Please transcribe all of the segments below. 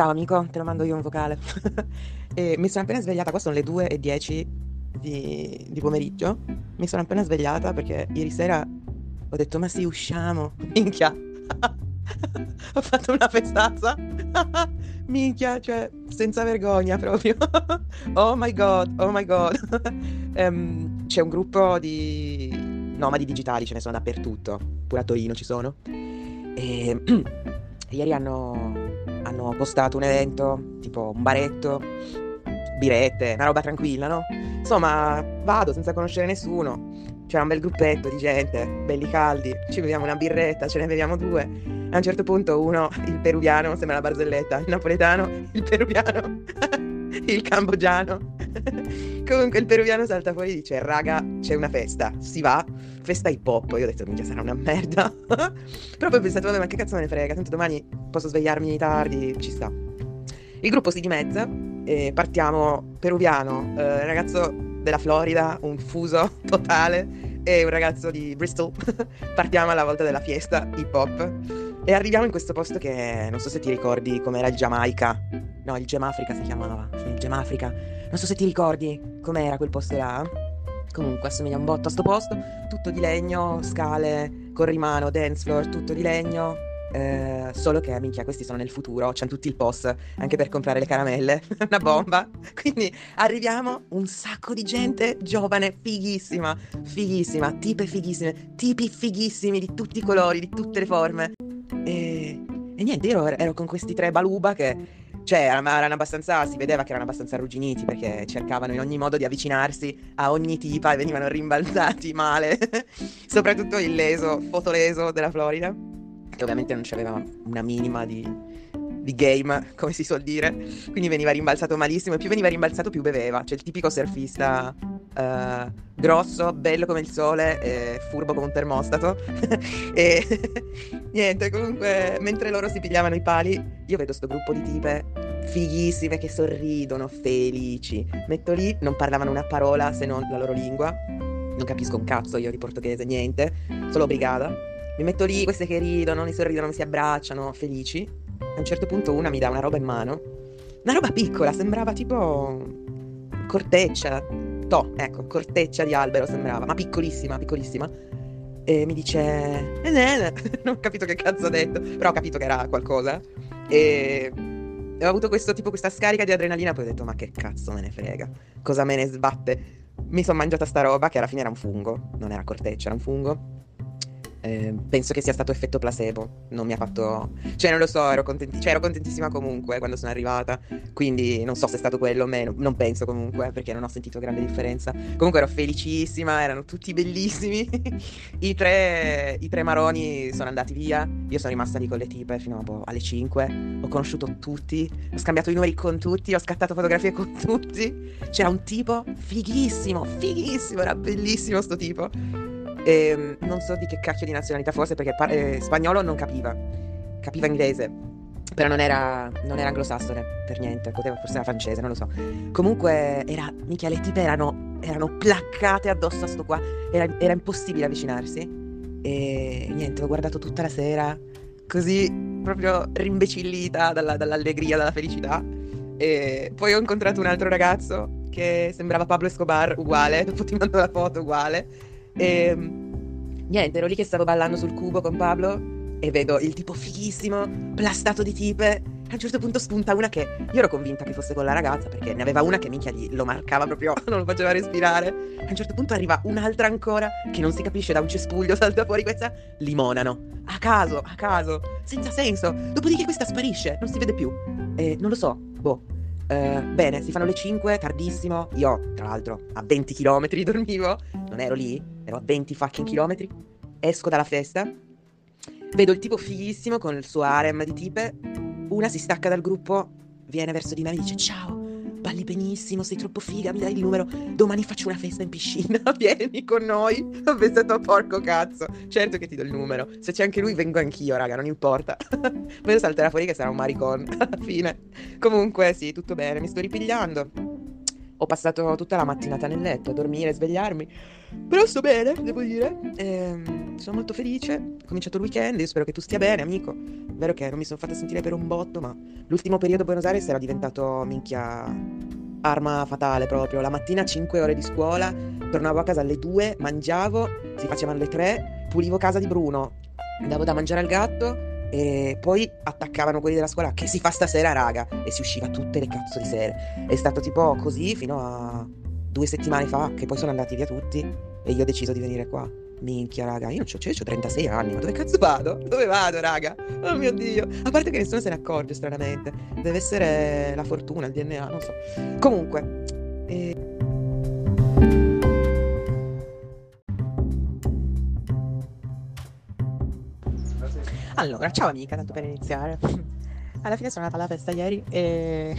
Ciao amico, te lo mando io un vocale. mi sono appena svegliata, qua sono le 2 e 10 di, di pomeriggio. Mi sono appena svegliata perché ieri sera ho detto ma sì, usciamo. Minchia. ho fatto una festazza. Minchia, cioè, senza vergogna proprio. oh my god, oh my god. um, c'è un gruppo di nomadi digitali, ce ne sono dappertutto. Pure a Torino ci sono. E ieri hanno hanno postato un evento, tipo un baretto, birette, una roba tranquilla, no? Insomma, vado senza conoscere nessuno. C'era un bel gruppetto di gente, belli caldi, ci beviamo una birretta, ce ne beviamo due. A un certo punto uno, il peruviano, sembra la barzelletta, il napoletano, il peruviano, il cambogiano. Comunque il peruviano salta fuori e dice, raga, c'è una festa, si va, festa hip hop. Io ho detto, minchia, sarà una merda. Però poi ho pensato, vabbè, ma che cazzo me ne frega, tanto domani posso svegliarmi tardi, ci sta. Il gruppo si dimezza e partiamo peruviano, eh, ragazzo della Florida, un fuso totale, e un ragazzo di Bristol. partiamo alla volta della fiesta hip hop. E arriviamo in questo posto che non so se ti ricordi com'era il Giamaica. No, il Gemafrica si chiamava. il Gemafrica. Non so se ti ricordi com'era quel posto là. Comunque assomiglia un botto a sto posto, tutto di legno, scale, corrimano, dance floor, tutto di legno. Eh, solo che, minchia, questi sono nel futuro, c'hanno tutti il post anche per comprare le caramelle, una bomba. Quindi arriviamo, un sacco di gente giovane, fighissima, fighissima, tipe fighissime, tipi fighissimi di tutti i colori, di tutte le forme. E, e niente, io ero, ero con questi tre baluba che cioè erano abbastanza, si vedeva che erano abbastanza arrugginiti perché cercavano in ogni modo di avvicinarsi a ogni tipa e venivano rimbalzati male, soprattutto il leso, fotoleso della Florida, che ovviamente non c'aveva una minima di, di game, come si suol dire, quindi veniva rimbalzato malissimo e più veniva rimbalzato più beveva, cioè il tipico surfista uh, grosso, bello come il sole, e furbo come un termostato e niente, comunque mentre loro si pigliavano i pali, io vedo sto gruppo di tipe fighissime che sorridono, felici. Metto lì, non parlavano una parola se non la loro lingua. Non capisco un cazzo io di portoghese, niente, solo brigata. Mi metto lì, queste che ridono, mi sorridono, mi si abbracciano, felici. A un certo punto una mi dà una roba in mano. Una roba piccola, sembrava tipo corteccia. To, ecco, corteccia di albero sembrava, ma piccolissima, piccolissima. E mi dice... Eh, non ho capito che cazzo ha detto, però ho capito che era qualcosa. E ho avuto questo tipo, questa scarica di adrenalina, poi ho detto, ma che cazzo me ne frega? Cosa me ne sbatte? Mi sono mangiata sta roba, che alla fine era un fungo, non era corteccia, era un fungo. Eh, penso che sia stato effetto placebo, non mi ha fatto... Cioè non lo so, ero, contenti... cioè, ero contentissima comunque quando sono arrivata, quindi non so se è stato quello o meno, non penso comunque perché non ho sentito grande differenza. Comunque ero felicissima, erano tutti bellissimi. I, tre, I tre maroni sono andati via, io sono rimasta lì con le tipe fino a, boh, alle 5, ho conosciuto tutti, ho scambiato i numeri con tutti, ho scattato fotografie con tutti. C'era un tipo fighissimo, fighissimo, era bellissimo sto tipo ehm, non so di che cacchio di nazionalità fosse perché par- eh, spagnolo non capiva, capiva inglese, però non era, non era anglosassone per niente, poteva forse era francese, non lo so. Comunque era, mica le tipe erano, erano placcate addosso a sto qua, era, era impossibile avvicinarsi. E niente, l'ho guardato tutta la sera, così proprio rimbecillita dalla, dall'allegria, dalla felicità. E poi ho incontrato un altro ragazzo che sembrava Pablo Escobar uguale, dopo ti mando la foto uguale e ehm, niente, ero lì che stavo ballando sul cubo con Pablo e vedo il tipo fighissimo, plastato di tipe. A un certo punto spunta una che io ero convinta che fosse con la ragazza perché ne aveva una che minchia gli lo marcava proprio, non lo faceva respirare. A un certo punto arriva un'altra ancora che non si capisce da un cespuglio, salta fuori questa, limonano. A caso, a caso, senza senso. Dopodiché questa sparisce, non si vede più. E non lo so, boh. Uh, bene, si fanno le 5, tardissimo. Io, tra l'altro, a 20 km dormivo. Non ero lì, ero a 20 fucking km. Esco dalla festa. Vedo il tipo fighissimo con il suo harem di tipe. Una si stacca dal gruppo, viene verso di me e mi dice ciao balli benissimo, sei troppo figa, mi dai il numero, domani faccio una festa in piscina, vieni con noi. Ho pensato, porco cazzo, certo che ti do il numero, se c'è anche lui vengo anch'io, raga, non importa. Poi salterà fuori che sarà un maricon, alla fine. Comunque, sì, tutto bene, mi sto ripigliando. Ho passato tutta la mattinata nel letto a dormire, a svegliarmi. Però sto bene, devo dire. Ehm, sono molto felice. Ho cominciato il weekend. Io spero che tu stia bene, amico. vero che non mi sono fatta sentire per un botto, ma l'ultimo periodo a Buenos Aires era diventato minchia arma fatale proprio. La mattina 5 ore di scuola, tornavo a casa alle 2, mangiavo, si facevano le 3, pulivo casa di Bruno, davo da mangiare al gatto e poi attaccavano quelli della scuola che si fa stasera raga e si usciva tutte le cazzo di sere. È stato tipo così fino a due settimane fa che poi sono andati via tutti e io ho deciso di venire qua. Minchia, raga, io non c'ho, cioè, ho 36 anni, ma dove cazzo vado? Dove vado, raga? Oh mio Dio. A parte che nessuno se ne accorge, stranamente. Deve essere la fortuna, il DNA, non so. Comunque. Eh... Allora, ciao amica, tanto per iniziare. Alla fine sono andata alla festa ieri e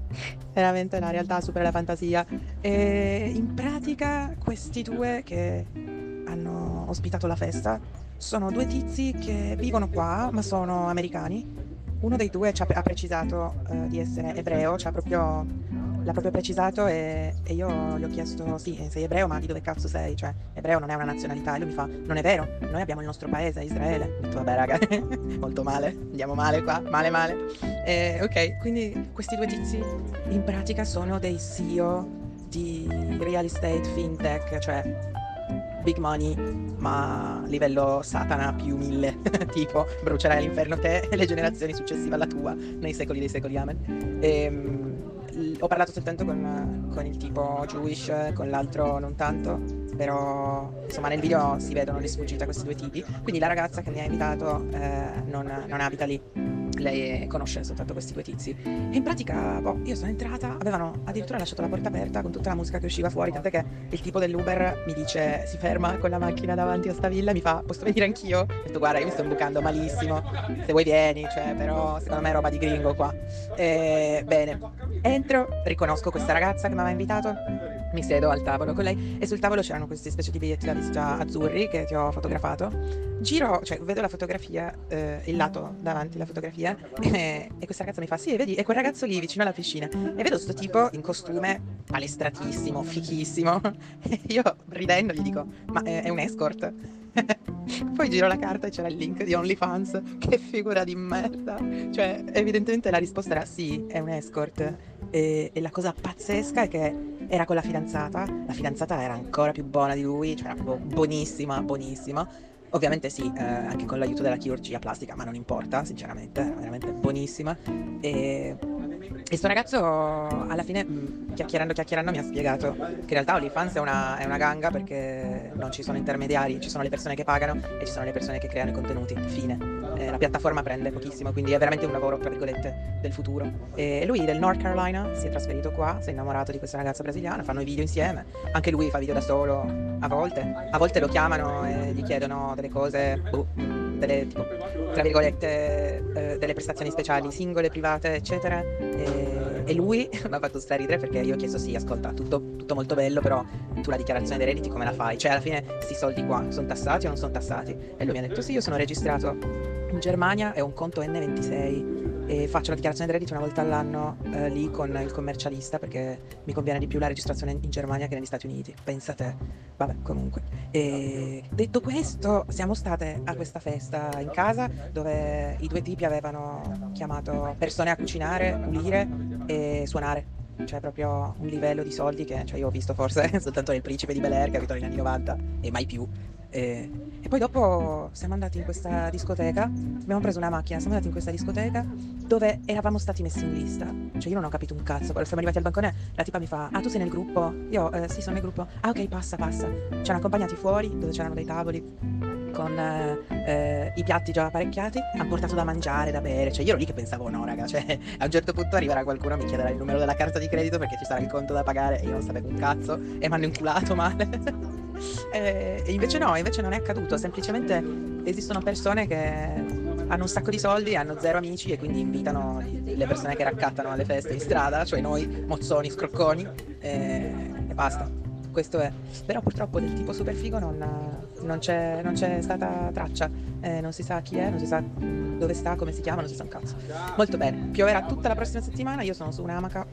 veramente la realtà supera la fantasia. E in pratica questi due che hanno ospitato la festa sono due tizi che vivono qua ma sono americani. Uno dei due ci ha, ha precisato uh, di essere ebreo, ci ha proprio, l'ha proprio precisato e, e, io gli ho chiesto sì, sei ebreo ma di dove cazzo sei? Cioè, ebreo non è una nazionalità e lui mi fa non è vero, noi abbiamo il nostro paese, Israele. Ho detto vabbè raga, molto male, andiamo male qua, male male. E, ok, quindi questi due tizi in pratica sono dei CEO di real estate, fintech, cioè big money, ma livello Satana più mille, tipo brucerai all'inferno te e le generazioni successive alla tua, nei secoli dei secoli, amen. E, um, ho parlato soltanto con, con, il tipo Jewish, con l'altro non tanto, però insomma nel video si vedono le sfuggite a questi due tipi, quindi la ragazza che mi ha invitato eh, non, non abita lì lei conosce soltanto questi due tizi. E in pratica, boh, io sono entrata, avevano addirittura lasciato la porta aperta con tutta la musica che usciva fuori, tant'è che il tipo dell'Uber mi dice, si ferma con la macchina davanti a sta villa mi fa, posso venire anch'io? Ho detto, guarda, io mi sto imbucando malissimo, se vuoi vieni, cioè, però secondo me è roba di gringo qua. E, bene, entro, riconosco questa ragazza che mi aveva invitato, mi siedo al tavolo con lei e sul tavolo c'erano questi specie di biglietti da visita azzurri che ti ho fotografato. Giro, cioè vedo la fotografia, eh, il lato davanti alla fotografia e, e, questa ragazza mi fa sì, vedi, è quel ragazzo lì vicino alla piscina e vedo sto tipo in costume palestratissimo, fichissimo e io ridendo gli dico ma è, è un escort? Poi giro la carta e c'era il link di OnlyFans. Che figura di merda. Cioè, evidentemente la risposta era sì, è un escort. E, e, la cosa pazzesca è che era con la fidanzata. La fidanzata era ancora più buona di lui, cioè era proprio buonissima, buonissima. Ovviamente sì, eh, anche con l'aiuto della chirurgia plastica, ma non importa, sinceramente, era veramente buonissima. E e sto ragazzo alla fine, mm, chiacchierando chiacchierando, mi ha spiegato che in realtà OnlyFans è una, è una ganga perché non ci sono intermediari, ci sono le persone che pagano e ci sono le persone che creano i contenuti. Fine. Eh, la piattaforma prende pochissimo, quindi è veramente un lavoro, tra virgolette, del futuro. E lui del North Carolina si è trasferito qua, si è innamorato di questa ragazza brasiliana, fanno i video insieme. Anche lui fa video da solo a volte. A volte lo chiamano e gli chiedono delle cose. Boh, delle, tipo, tra virgolette, eh, delle prestazioni speciali singole, private, eccetera. E, e lui mi ha fatto straridere perché io ho chiesto sì, ascolta, tutto, tutto, molto bello, però tu la dichiarazione dei redditi come la fai? Cioè alla fine questi soldi qua sono tassati o non sono tassati? E lui mi ha detto sì, io sono registrato in Germania, è un conto N26 e faccio la dichiarazione dei redditi una volta all'anno eh, lì con il commercialista perché mi conviene di più la registrazione in Germania che negli Stati Uniti. Pensa te. Vabbè, comunque. E detto questo, siamo state a questa festa in casa dove i due tipi avevano chiamato persone a cucinare, pulire e suonare. Cioè proprio un livello di soldi che cioè, io ho visto forse soltanto nel Principe di Bel Air capito negli anni 90 e mai più. E, e, poi dopo siamo andati in questa discoteca abbiamo preso una macchina siamo andati in questa discoteca dove eravamo stati messi in lista. Cioè io non ho capito un cazzo quando siamo arrivati al bancone la tipa mi fa ah tu sei nel gruppo? io eh, sì sono nel gruppo. Ah ok passa passa. Ci hanno accompagnati fuori dove c'erano dei tavoli con eh, i piatti già apparecchiati, hanno portato da mangiare, da bere, cioè io ero lì che pensavo no raga, cioè a un certo punto arriverà qualcuno mi chiederà il numero della carta di credito perché ci sarà il conto da pagare e io non sapevo un cazzo e mi hanno inculato male. e, e invece no, invece non è accaduto, semplicemente esistono persone che hanno un sacco di soldi, hanno zero amici e quindi invitano le persone che raccattano alle feste in strada, cioè noi, mozzoni, scrocconi e, e basta questo è. Però purtroppo del tipo super figo non, non, c'è, non c'è, stata traccia, eh, non si sa chi è, non si sa dove sta, come si chiama, non si sa un cazzo. Molto bene, pioverà tutta la prossima settimana, io sono su un'amaca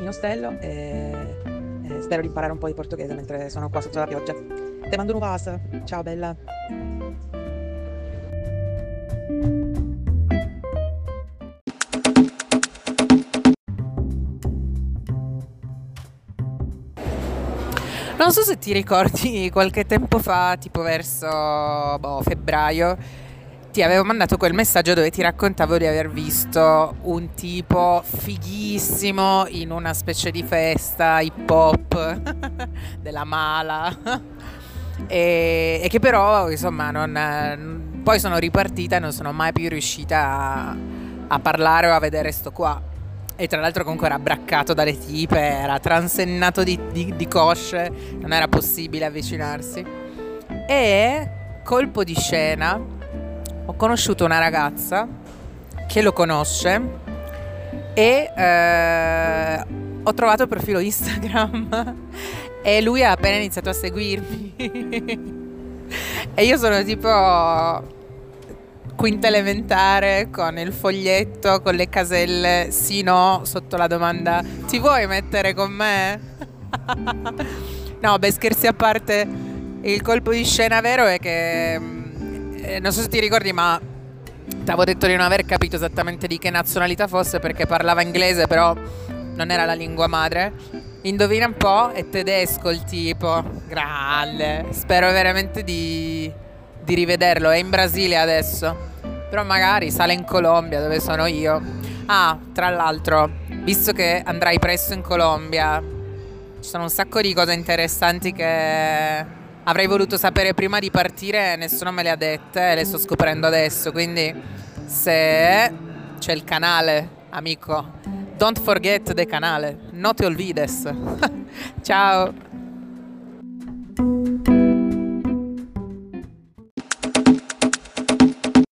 in ostello e, e spero di imparare un po' di portoghese mentre sono qua sotto la pioggia. Te mando un vas, ciao bella. Non so se ti ricordi qualche tempo fa, tipo verso boh, febbraio, ti avevo mandato quel messaggio dove ti raccontavo di aver visto un tipo fighissimo in una specie di festa hip hop della mala. E, e, che però insomma non, poi sono ripartita e non sono mai più riuscita a, a parlare o a vedere sto qua e tra l'altro comunque era braccato dalle tipe, era transennato di, di, di cosce, non era possibile avvicinarsi. E colpo di scena, ho conosciuto una ragazza che lo conosce e eh, ho trovato il profilo Instagram e lui ha appena iniziato a seguirmi. e io sono tipo quinta elementare con il foglietto con le caselle sì no sotto la domanda ti vuoi mettere con me? no, beh, scherzi a parte, il colpo di scena vero è che eh, non so se ti ricordi, ma ti avevo detto di non aver capito esattamente di che nazionalità fosse perché parlava inglese, però non era la lingua madre. Indovina un po', è tedesco il tipo, grande. Spero veramente di, di rivederlo. È in Brasile adesso. Però magari sale in Colombia, dove sono io. Ah, tra l'altro, visto che andrai presto in Colombia, ci sono un sacco di cose interessanti che avrei voluto sapere prima di partire e nessuno me le ha dette e le sto scoprendo adesso. Quindi, se c'è il canale, amico, don't forget the canale, no te olvides. Ciao.